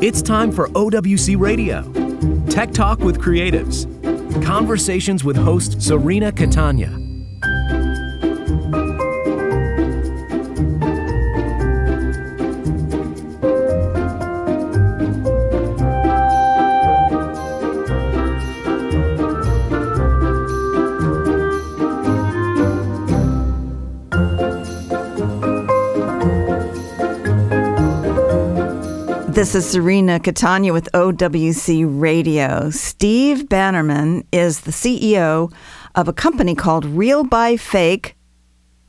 It's time for OWC Radio. Tech Talk with Creatives. Conversations with host Serena Catania. This is Serena Catania with OWC Radio. Steve Bannerman is the CEO of a company called Real by Fake,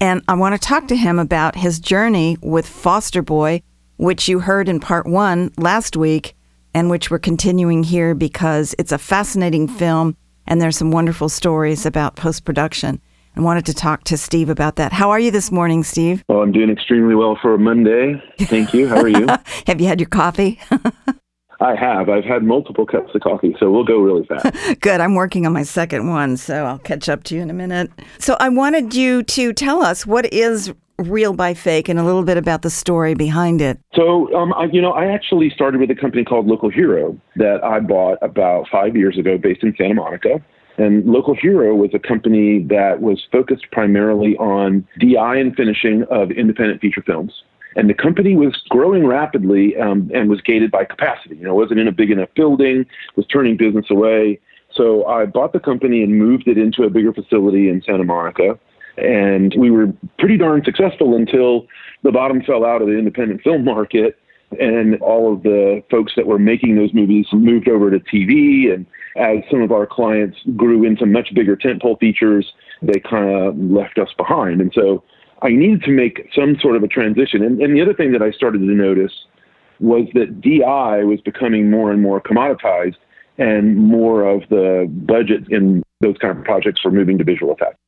and I want to talk to him about his journey with Foster Boy, which you heard in part one last week, and which we're continuing here because it's a fascinating film and there's some wonderful stories about post production and wanted to talk to Steve about that. How are you this morning, Steve? Well, I'm doing extremely well for a Monday. Thank you. How are you? have you had your coffee? I have. I've had multiple cups of coffee, so we'll go really fast. Good. I'm working on my second one, so I'll catch up to you in a minute. So I wanted you to tell us what is real by fake and a little bit about the story behind it. So, um, I, you know, I actually started with a company called Local Hero that I bought about five years ago based in Santa Monica. And Local Hero was a company that was focused primarily on DI and finishing of independent feature films. And the company was growing rapidly um, and was gated by capacity. You know, wasn't in a big enough building, was turning business away. So I bought the company and moved it into a bigger facility in Santa Monica. And we were pretty darn successful until the bottom fell out of the independent film market and all of the folks that were making those movies moved over to TV and as some of our clients grew into much bigger tentpole features, they kind of left us behind. And so I needed to make some sort of a transition. And, and the other thing that I started to notice was that DI was becoming more and more commoditized, and more of the budget in those kind of projects were moving to visual effects.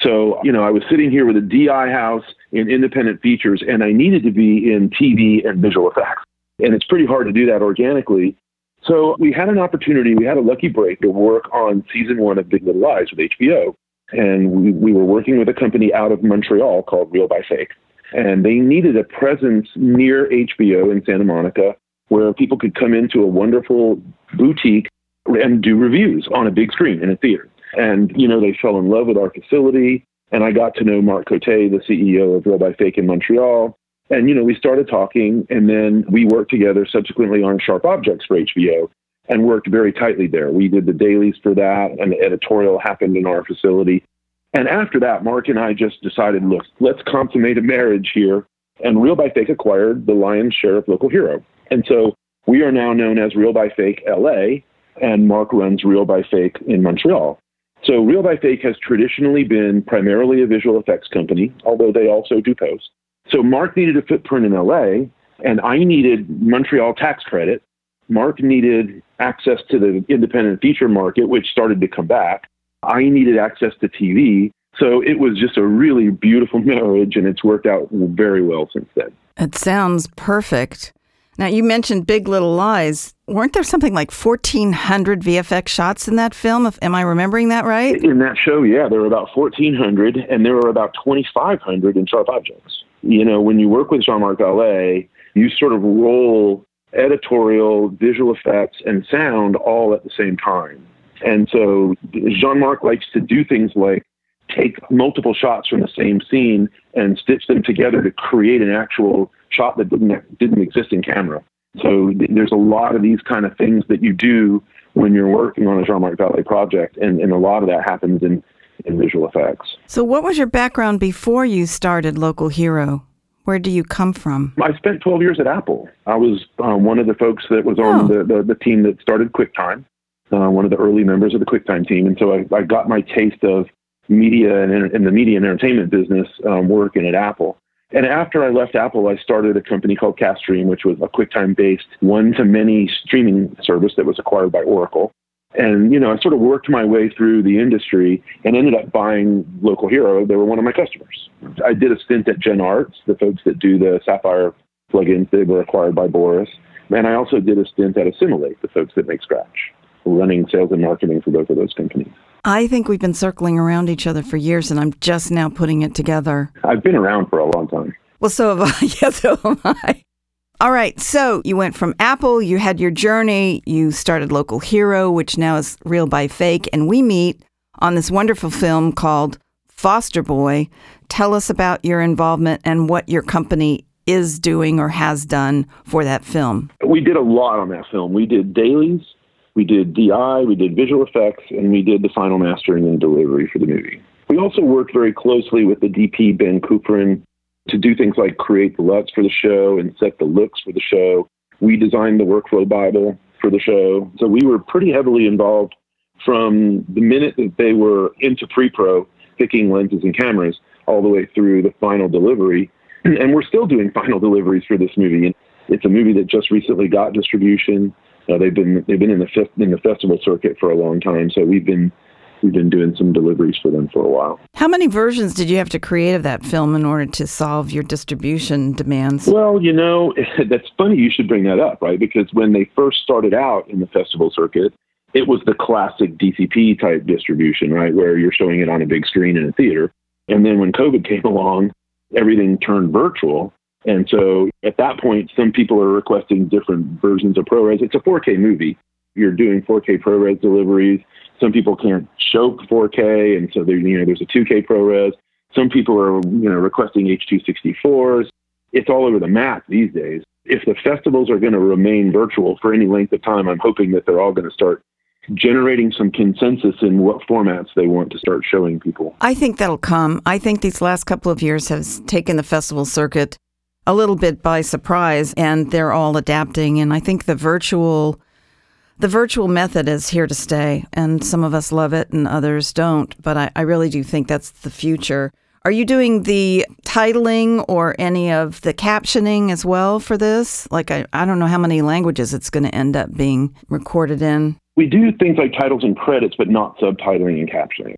So, you know, I was sitting here with a DI house in independent features, and I needed to be in TV and visual effects. And it's pretty hard to do that organically. So we had an opportunity, we had a lucky break to work on season one of Big Little Lies with HBO. And we, we were working with a company out of Montreal called Real by Fake. And they needed a presence near HBO in Santa Monica where people could come into a wonderful boutique and do reviews on a big screen in a theater. And, you know, they fell in love with our facility. And I got to know Mark Cote, the CEO of Real by Fake in Montreal. And, you know, we started talking and then we worked together subsequently on Sharp Objects for HBO and worked very tightly there. We did the dailies for that and the editorial happened in our facility. And after that, Mark and I just decided, look, let's consummate a marriage here. And Real by Fake acquired the lion's share of Local Hero. And so we are now known as Real by Fake LA, and Mark runs Real by Fake in Montreal. So Real by Fake has traditionally been primarily a visual effects company, although they also do post. So Mark needed a footprint in LA, and I needed Montreal tax credit. Mark needed access to the independent feature market, which started to come back. I needed access to TV. So it was just a really beautiful marriage, and it's worked out very well since then. It sounds perfect. Now, you mentioned Big Little Lies. Weren't there something like 1,400 VFX shots in that film? If, am I remembering that right? In that show, yeah, there were about 1,400, and there were about 2,500 in Sharp Objects you know, when you work with Jean Marc Vallée, you sort of roll editorial, visual effects, and sound all at the same time. And so Jean Marc likes to do things like take multiple shots from the same scene and stitch them together to create an actual shot that didn't, didn't exist in camera. So there's a lot of these kind of things that you do when you're working on a Jean Marc Vallée project, and, and a lot of that happens in in visual effects. So, what was your background before you started Local Hero? Where do you come from? I spent 12 years at Apple. I was um, one of the folks that was on oh. the, the, the, team that started QuickTime, uh, one of the early members of the QuickTime team. And so I, I got my taste of media and, and the media and entertainment business um, working at Apple. And after I left Apple, I started a company called Castream, which was a QuickTime based one to many streaming service that was acquired by Oracle. And, you know, I sort of worked my way through the industry and ended up buying Local Hero. They were one of my customers. I did a stint at GenArts, the folks that do the Sapphire plugins. They were acquired by Boris. And I also did a stint at Assimilate, the folks that make Scratch, running sales and marketing for both of those companies. I think we've been circling around each other for years, and I'm just now putting it together. I've been around for a long time. Well, so have I. yeah, so have I. All right, so you went from Apple, you had your journey, you started Local Hero, which now is Real by Fake, and we meet on this wonderful film called Foster Boy. Tell us about your involvement and what your company is doing or has done for that film. We did a lot on that film. We did dailies, we did DI, we did visual effects, and we did the final mastering and delivery for the movie. We also worked very closely with the DP Ben Kufrin to do things like create the LUTs for the show and set the looks for the show. We designed the workflow Bible for the show. So we were pretty heavily involved from the minute that they were into pre pro, picking lenses and cameras, all the way through the final delivery. And we're still doing final deliveries for this movie. And it's a movie that just recently got distribution. Uh, they've been they've been in the in the festival circuit for a long time, so we've been we've been doing some deliveries for them for a while. How many versions did you have to create of that film in order to solve your distribution demands? Well, you know, that's funny you should bring that up, right? Because when they first started out in the festival circuit, it was the classic DCP type distribution, right? Where you're showing it on a big screen in a theater. And then when COVID came along, everything turned virtual. And so at that point, some people are requesting different versions of ProRes. It's a 4K movie. You're doing 4K ProRes deliveries. Some people can't show 4K, and so there, you know, there's a 2K ProRes. Some people are, you know, requesting H264s. It's all over the map these days. If the festivals are going to remain virtual for any length of time, I'm hoping that they're all going to start generating some consensus in what formats they want to start showing people. I think that'll come. I think these last couple of years has taken the festival circuit a little bit by surprise and they're all adapting and I think the virtual the virtual method is here to stay, and some of us love it and others don't, but I, I, really do think that's the future. Are you doing the titling or any of the captioning as well for this? Like, I, I don't know how many languages it's going to end up being recorded in. We do things like titles and credits, but not subtitling and captioning.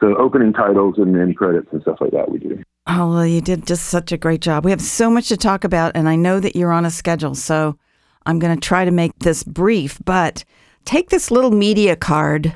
So, opening titles and end credits and stuff like that, we do. Oh, well, you did just such a great job. We have so much to talk about, and I know that you're on a schedule. So, I'm going to try to make this brief, but take this little media card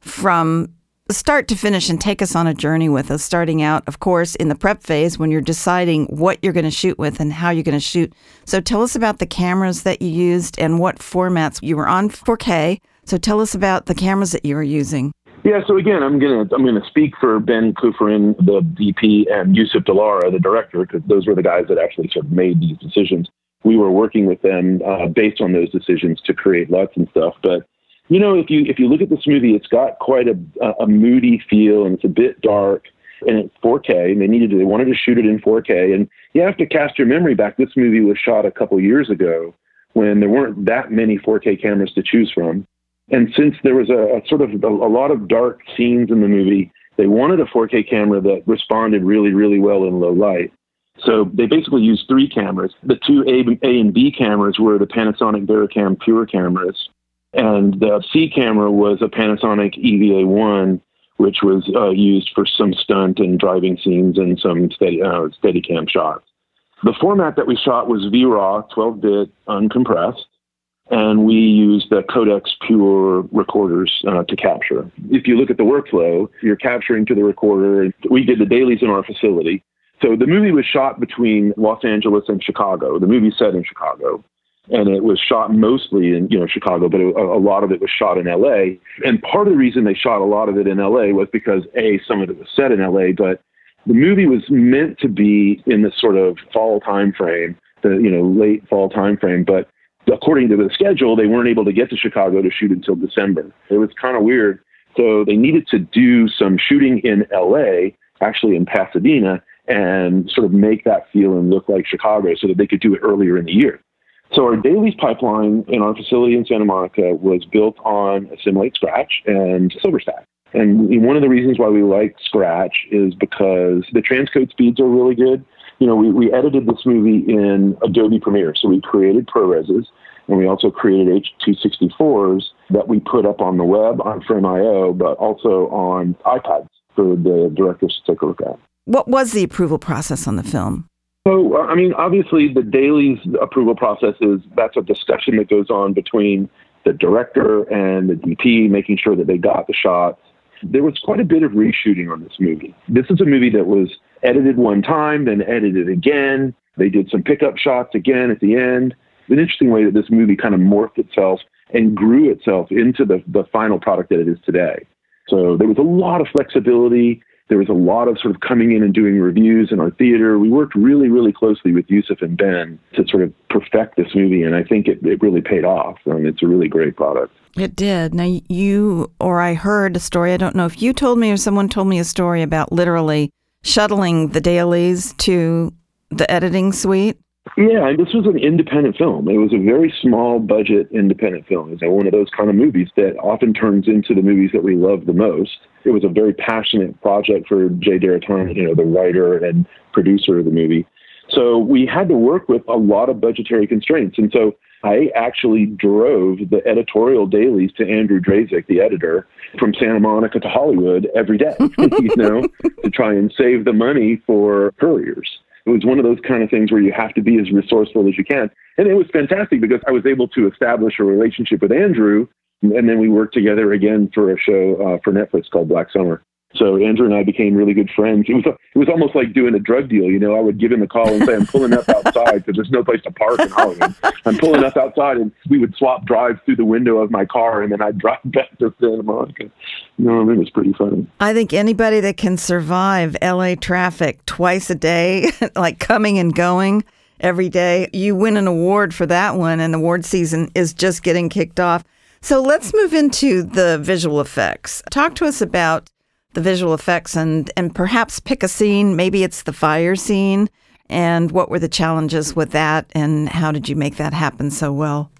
from start to finish and take us on a journey with us, starting out, of course, in the prep phase when you're deciding what you're going to shoot with and how you're going to shoot. So tell us about the cameras that you used and what formats you were on 4K. So tell us about the cameras that you were using. Yeah, so again, I'm gonna I'm gonna speak for Ben Kufrin, the DP, and Youssef Delara, the director, because those were the guys that actually sort of made these decisions we were working with them uh, based on those decisions to create LUTs and stuff. But you know, if you if you look at this movie, it's got quite a a moody feel and it's a bit dark and it's 4K. And they needed to, they wanted to shoot it in 4K. And you have to cast your memory back. This movie was shot a couple years ago when there weren't that many 4K cameras to choose from. And since there was a, a sort of a, a lot of dark scenes in the movie, they wanted a 4K camera that responded really, really well in low light. So they basically used three cameras. The two A, A and B cameras were the Panasonic VariCam Pure cameras, and the C camera was a Panasonic EVA1, which was uh, used for some stunt and driving scenes and some steady, uh, Steadicam shots. The format that we shot was VRAW, 12-bit, uncompressed, and we use the Codex Pure recorders uh, to capture. If you look at the workflow, you're capturing to the recorder. We did the dailies in our facility. So the movie was shot between Los Angeles and Chicago. The movie set in Chicago, and it was shot mostly in you know Chicago, but a, lot of it was shot in L.A. And part of the reason they shot a lot of it in L.A. was because a some of it was set in L.A., but the movie was meant to be in this sort of fall time frame, the you know late fall time frame, but according to the schedule, they weren't able to get to Chicago to shoot until December. It was kind of weird. So they needed to do some shooting in LA, actually in Pasadena, and sort of make that feel and look like Chicago so that they could do it earlier in the year. So our dailies pipeline in our facility in Santa Monica was built on Assimilate Scratch and SilverStack. And one of the reasons why we like Scratch is because the transcode speeds are really good. You know, we, we edited this movie in Adobe Premiere. So we created ProReses and we also created H264s that we put up on the web on Frame.io, but also on iPads for the directors to take a look at. What was the approval process on the film? So, I mean, obviously, the dailies approval process is that's a discussion that goes on between the director and the DP, making sure that they got the shots. There was quite a bit of reshooting on this movie. This is a movie that was edited one time, then edited again. They did some pickup shots again at the end. An interesting way that this movie kind of morphed itself and grew itself into the, the final product that it is today. So there was a lot of flexibility. There was a lot of sort of coming in and doing reviews in our theater. We worked really, really closely with Youssef and Ben to sort of perfect this movie, and I think it, it really paid off. I mean, it's a really great product. It did. Now, you or I heard a story, I don't know if you told me or someone told me a story about literally shuttling the dailies to the editing suite. Yeah, this was an independent film. It was a very small budget independent film. It's one of those kind of movies that often turns into the movies that we love the most. It was a very passionate project for Jay Deratany, you know, the writer and producer of the movie. So we had to work with a lot of budgetary constraints. And so I actually drove the editorial dailies to Andrew Drazek, the editor, from Santa Monica to Hollywood every day, you know, to try and save the money for couriers. It was one of those kind of things where you have to be as resourceful as you can. And it was fantastic because I was able to establish a relationship with Andrew. And then we worked together again for a show uh, for Netflix called Black Summer. So Andrew and I became really good friends. It was it was almost like doing a drug deal. You know, I would give him a call and say, "I'm pulling up outside because there's no place to park in Hollywood. I'm pulling up outside," and we would swap drives through the window of my car, and then I'd drive back to Santa Monica. You know, it was pretty funny. I think anybody that can survive LA traffic twice a day, like coming and going every day, you win an award for that one, and award season is just getting kicked off. So let's move into the visual effects. Talk to us about the visual effects and and perhaps pick a scene. Maybe it's the fire scene. And what were the challenges with that, and how did you make that happen so well?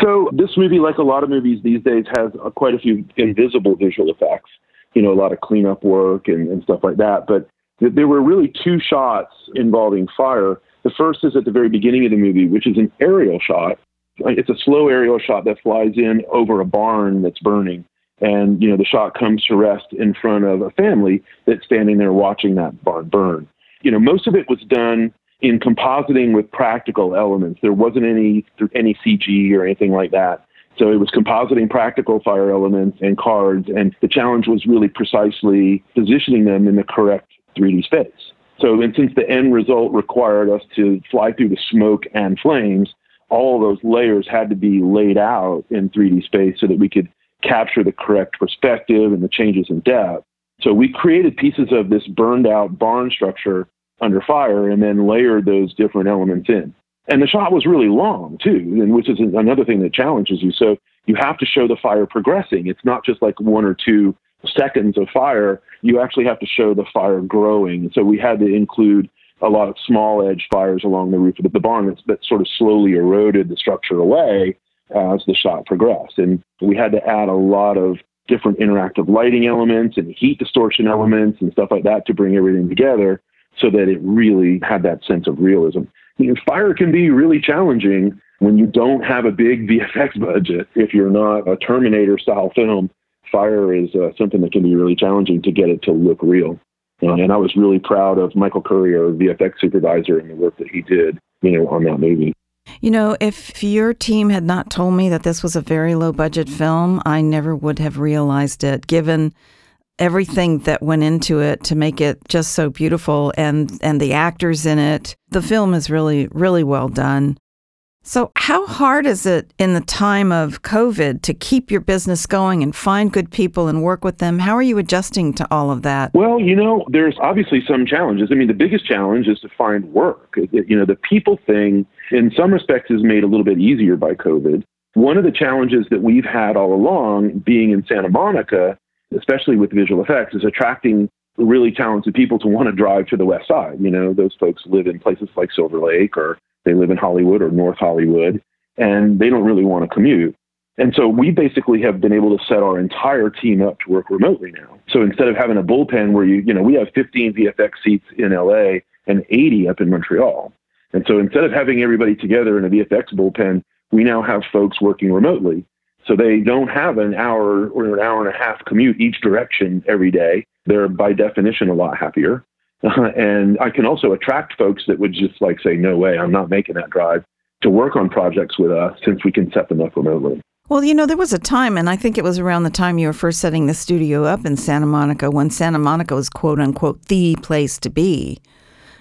So this movie, like a lot of movies these days, has quite a few invisible visual effects. You know, a lot of cleanup work and, and stuff like that. But th- there were really two shots involving fire. The first is at the very beginning of the movie, which is an aerial shot. It's a slow aerial shot that flies in over a barn that's burning and you know the shot comes to rest in front of a family that's standing there watching that barn burn. You know, most of it was done in compositing with practical elements. There wasn't any any CG or anything like that. So it was compositing practical fire elements and cards, and the challenge was really precisely positioning them in the correct 3D space. So, and since the end result required us to fly through the smoke and flames, all those layers had to be laid out in 3D space so that we could capture the correct perspective and the changes in depth. So we created pieces of this burned out barn structure under fire and then layered those different elements in. And the shot was really long too, and which is another thing that challenges you. So you have to show the fire progressing. It's not just like one or two seconds of fire. You actually have to show the fire growing. So we had to include a lot of small edge fires along the roof of the barn that, that sort of slowly eroded the structure away as the shot progressed. And we had to add a lot of different interactive lighting elements and heat distortion elements and stuff like that to bring everything together so that it really had that sense of realism. Fire can be really challenging when you don't have a big VFX budget. If you're not a Terminator style film, fire is uh, something that can be really challenging to get it to look real. Uh, and I was really proud of Michael Curry, our VFX supervisor, and the work that he did, you know, on that movie. You know, if your team had not told me that this was a very low budget film, I never would have realized it, given everything that went into it to make it just so beautiful and and the actors in it. The film is really really well done. So, how hard is it in the time of COVID to keep your business going and find good people and work with them? How are you adjusting to all of that? Well, you know, there's obviously some challenges. I mean, the biggest challenge is to find work. You know, the people thing, in some respects, is made a little bit easier by COVID. One of the challenges that we've had all along, being in Santa Monica, especially with visual effects, is attracting really talented people to want to drive to the west side. You know, those folks live in places like Silver Lake or they live in Hollywood or North Hollywood, and they don't really want to commute. And so we basically have been able to set our entire team up to work remotely now. So instead of having a bullpen where you, you know, we have 15 VFX seats in LA and 80 up in Montreal. And so instead of having everybody together in a VFX bullpen, we now have folks working remotely. So they don't have an hour or an hour and a half commute each direction every day. They're by definition a lot happier. Uh, and I can also attract folks that would just like say, no way, I'm not making that drive to work on projects with us since we can set them up remotely. Well, you know, there was a time, and I think it was around the time you were first setting the studio up in Santa Monica when Santa Monica was quote unquote the place to be.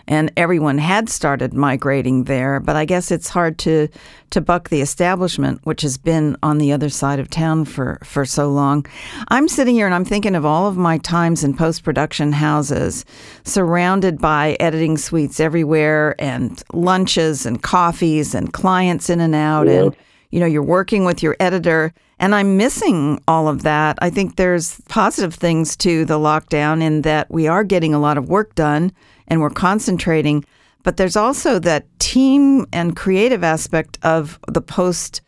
And everyone had started migrating there. But I guess it's hard to to buck the establishment, which has been on the other side of town for for so long. I'm sitting here and I'm thinking of all of my times in post production houses, surrounded by editing suites everywhere, and lunches and coffees and clients in and out, yeah. and you know you're working with your editor. And I'm missing all of that. I think there's positive things to the lockdown in that we are getting a lot of work done and we're concentrating. But there's also that team and creative aspect of the post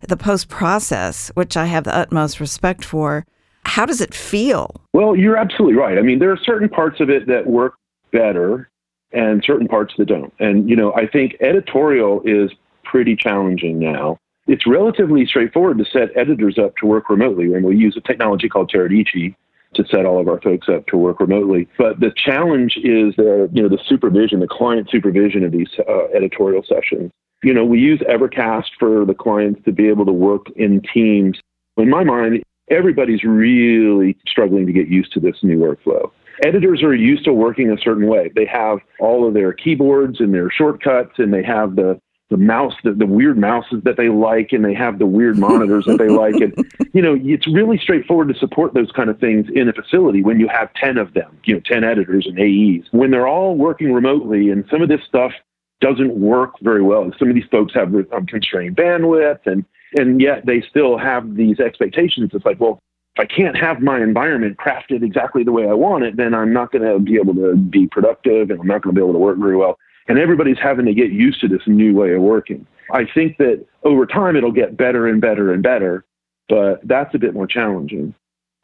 the post process, which I have the utmost respect for. How does it feel? Well, you're absolutely right. I mean, there are certain parts of it that work better and certain parts that don't. And, you know, I think editorial is pretty challenging now. It's relatively straightforward to set editors up to work remotely, and we use a technology called Teradici to set all of our folks up to work remotely. But the challenge is the you know the supervision, the client supervision of these uh, editorial sessions. You know, we use Evercast for the clients to be able to work in teams. In my mind, everybody's really struggling to get used to this new workflow. Editors are used to working a certain way. They have all of their keyboards and their shortcuts, and they have the the mouse, the, the weird mouses that they like, and they have the weird monitors that they like. And, you know, it's really straightforward to support those kind of things in a facility when you have 10 of them, you know, 10 editors and AEs. When they're all working remotely and some of this stuff doesn't work very well, some of these folks have um, constrained bandwidth and, and yet they still have these expectations. It's like, well, if I can't have my environment crafted exactly the way I want it, then I'm not going to be able to be productive and I'm not going to be able to work very well and everybody's having to get used to this new way of working. I think that over time it'll get better and better and better, but that's a bit more challenging.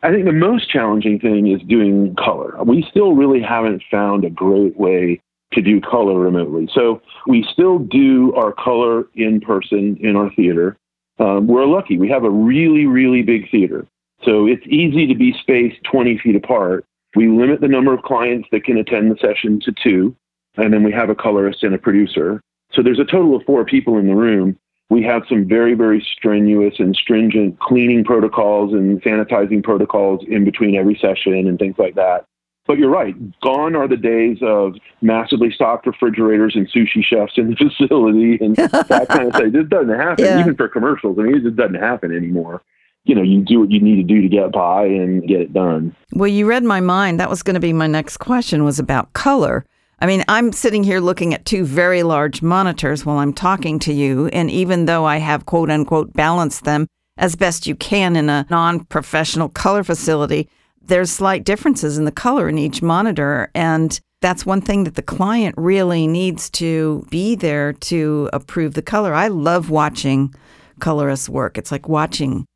I think the most challenging thing is doing color. We still really haven't found a great way to do color remotely. So we still do our color in person in our theater. Um, we're lucky. We have a really, really big theater. So it's easy to be spaced 20 feet apart. We limit the number of clients that can attend the session to two and then we have a colorist and a producer. So there's a total of four people in the room. We have some very, very strenuous and stringent cleaning protocols and sanitizing protocols in between every session and things like that. But you're right. Gone are the days of massively stocked refrigerators and sushi chefs in the facility and that kind of thing. This doesn't happen, yeah. even for commercials. I mean, it just doesn't happen anymore. You know, you do what you need to do to get by and get it done. Well, you read my mind. That was going to be my next question was about color. I mean, I'm sitting here looking at two very large monitors while I'm talking to you. And even though I have quote unquote balanced them as best you can in a non professional color facility, there's slight differences in the color in each monitor. And that's one thing that the client really needs to be there to approve the color. I love watching colorists work. It's like watching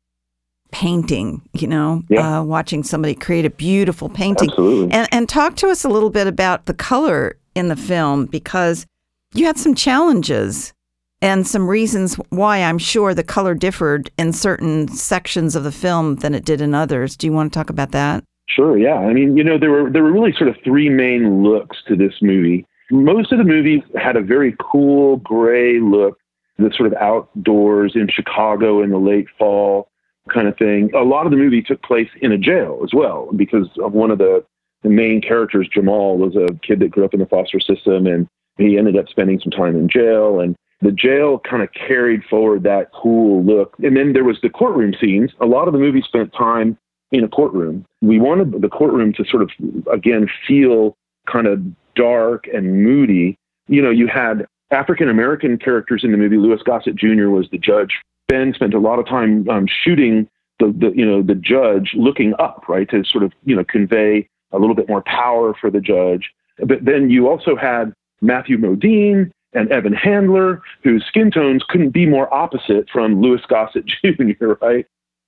painting, you know, yeah. uh, watching somebody create a beautiful painting. Absolutely. And, and talk to us a little bit about the color in the film because you had some challenges and some reasons why I'm sure the color differed in certain sections of the film than it did in others. Do you want to talk about that? Sure, yeah. I mean, you know, there were there were really sort of three main looks to this movie. Most of the movie had a very cool gray look, the sort of outdoors in Chicago in the late fall kind of thing. A lot of the movie took place in a jail as well because of one of the, the main characters, Jamal, was a kid that grew up in the foster system and he ended up spending some time in jail and the jail kind of carried forward that cool look. And then there was the courtroom scenes. A lot of the movie spent time in a courtroom. We wanted the courtroom to sort of, again, feel kind of dark and moody. You know, you had African American characters in the movie. Louis Gossett Jr. was the judge Ben spent a lot of time um, shooting the, the, you know the judge looking up, right, to sort of you know convey a little bit more power for the judge. But then you also had Matthew Modine and Evan Handler, whose skin tones couldn't be more opposite from Louis Gossett Jr., right?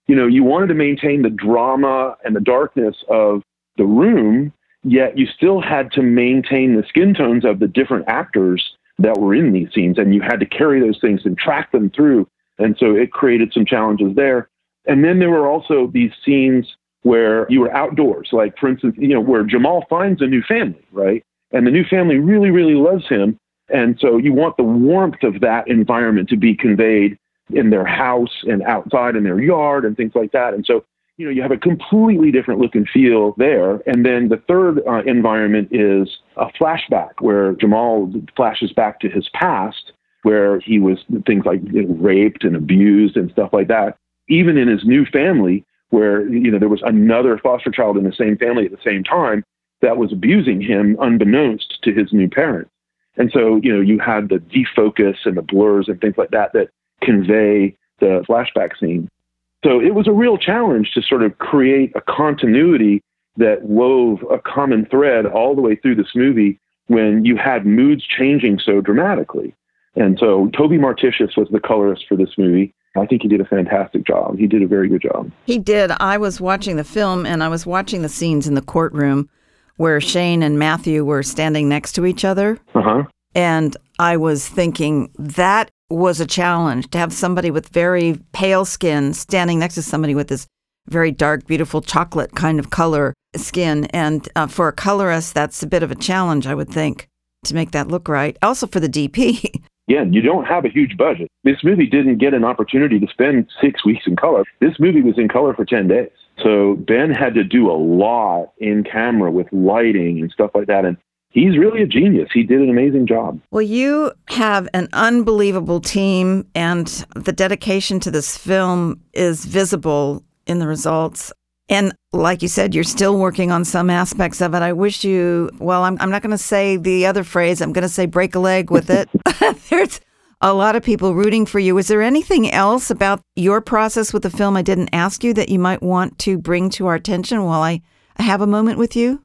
You know, you wanted to maintain the drama and the darkness of the room, yet you still had to maintain the skin tones of the different actors that were in these scenes, and you had to carry those things and track them through and so it created some challenges there. And then there were also these scenes where you were outdoors, like for instance, you know, where Jamal finds a new family, right? And the new family really, really loves him. And so you want the warmth of that environment to be conveyed in their house and outside in their yard and things like that. And so you know, you have a completely different look and feel there. And then the third uh, environment is a flashback where Jamal flashes back to his past, where he was things like you know, raped and abused and stuff like that. Even in his new family, where you know there was another foster child in the same family at the same time that was abusing him unbeknownst to his new parents. And so, you know, you had the defocus and the blurs and things like that that convey the flashback scene. So it was a real challenge to sort of create a continuity that wove a common thread all the way through this movie when you had moods changing so dramatically. And so Toby Marticius was the colorist for this movie. I think he did a fantastic job. He did a very good job. He did. I was watching the film and I was watching the scenes in the courtroom where Shane and Matthew were standing next to each other. Uh-huh. And I was thinking that was a challenge to have somebody with very pale skin standing next to somebody with this very dark, beautiful chocolate kind of color skin. And uh, for a colorist, that's a bit of a challenge, I would think, to make that look right. Also for the DP. Yeah, you don't have a huge budget. This movie didn't get an opportunity to spend six weeks in color. This movie was in color for 10 days. So Ben had to do a lot in camera with lighting and stuff like that. And he's really a genius. He did an amazing job. Well, you have an unbelievable team, and the dedication to this film is visible in the results. And like you said, you're still working on some aspects of it. I wish you, well, I'm, I'm not going to say the other phrase, I'm going to say break a leg with it. There's a lot of people rooting for you. Is there anything else about your process with the film I didn't ask you that you might want to bring to our attention while I have a moment with you?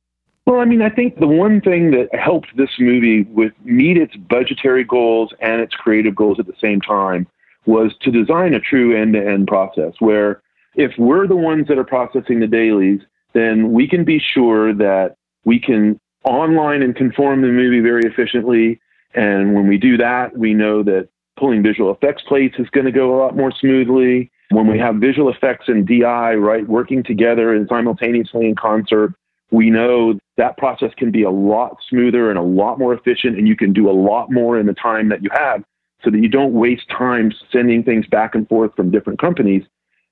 Well, I mean, I think the one thing that helped this movie with meet its budgetary goals and its creative goals at the same time was to design a true end-to-end process where if we're the ones that are processing the dailies, then we can be sure that we can online and conform the movie very efficiently and when we do that, we know that pulling visual effects plates is going to go a lot more smoothly. When we have visual effects and DI, right, working together and simultaneously in concert, we know that process can be a lot smoother and a lot more efficient, and you can do a lot more in the time that you have so that you don't waste time sending things back and forth from different companies.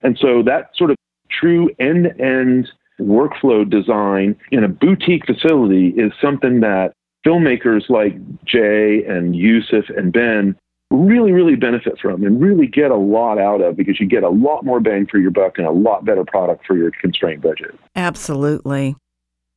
And so that sort of true end to end workflow design in a boutique facility is something that filmmakers like Jay and Youssef and Ben really, really benefit from and really get a lot out of because you get a lot more bang for your buck and a lot better product for your constrained budget. Absolutely.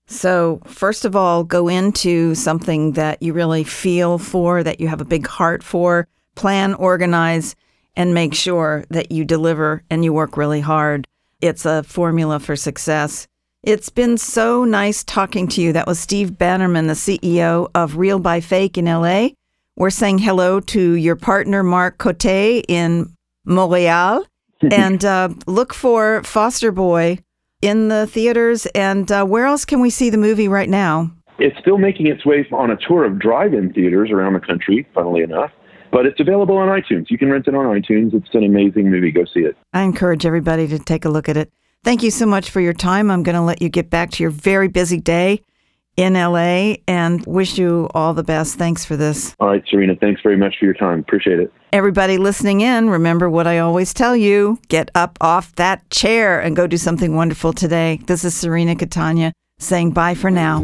So, first of all, go into something that you really feel for, that you have a big heart for, plan, organize, and make sure that you deliver and you work really hard. It's a formula for success. It's been so nice talking to you. That was Steve Bannerman, the CEO of Real by Fake in LA. We're saying hello to your partner, Mark Cote, in Montreal. and uh, look for Foster Boy in the theaters. And uh, where else can we see the movie right now? It's still making its way on a tour of drive in theaters around the country, funnily enough. But it's available on iTunes. You can rent it on iTunes. It's an amazing movie. Go see it. I encourage everybody to take a look at it. Thank you so much for your time. I'm going to let you get back to your very busy day in LA and wish you all the best. Thanks for this. All right, Serena. Thanks very much for your time. Appreciate it. Everybody listening in, remember what I always tell you get up off that chair and go do something wonderful today. This is Serena Catania saying bye for now.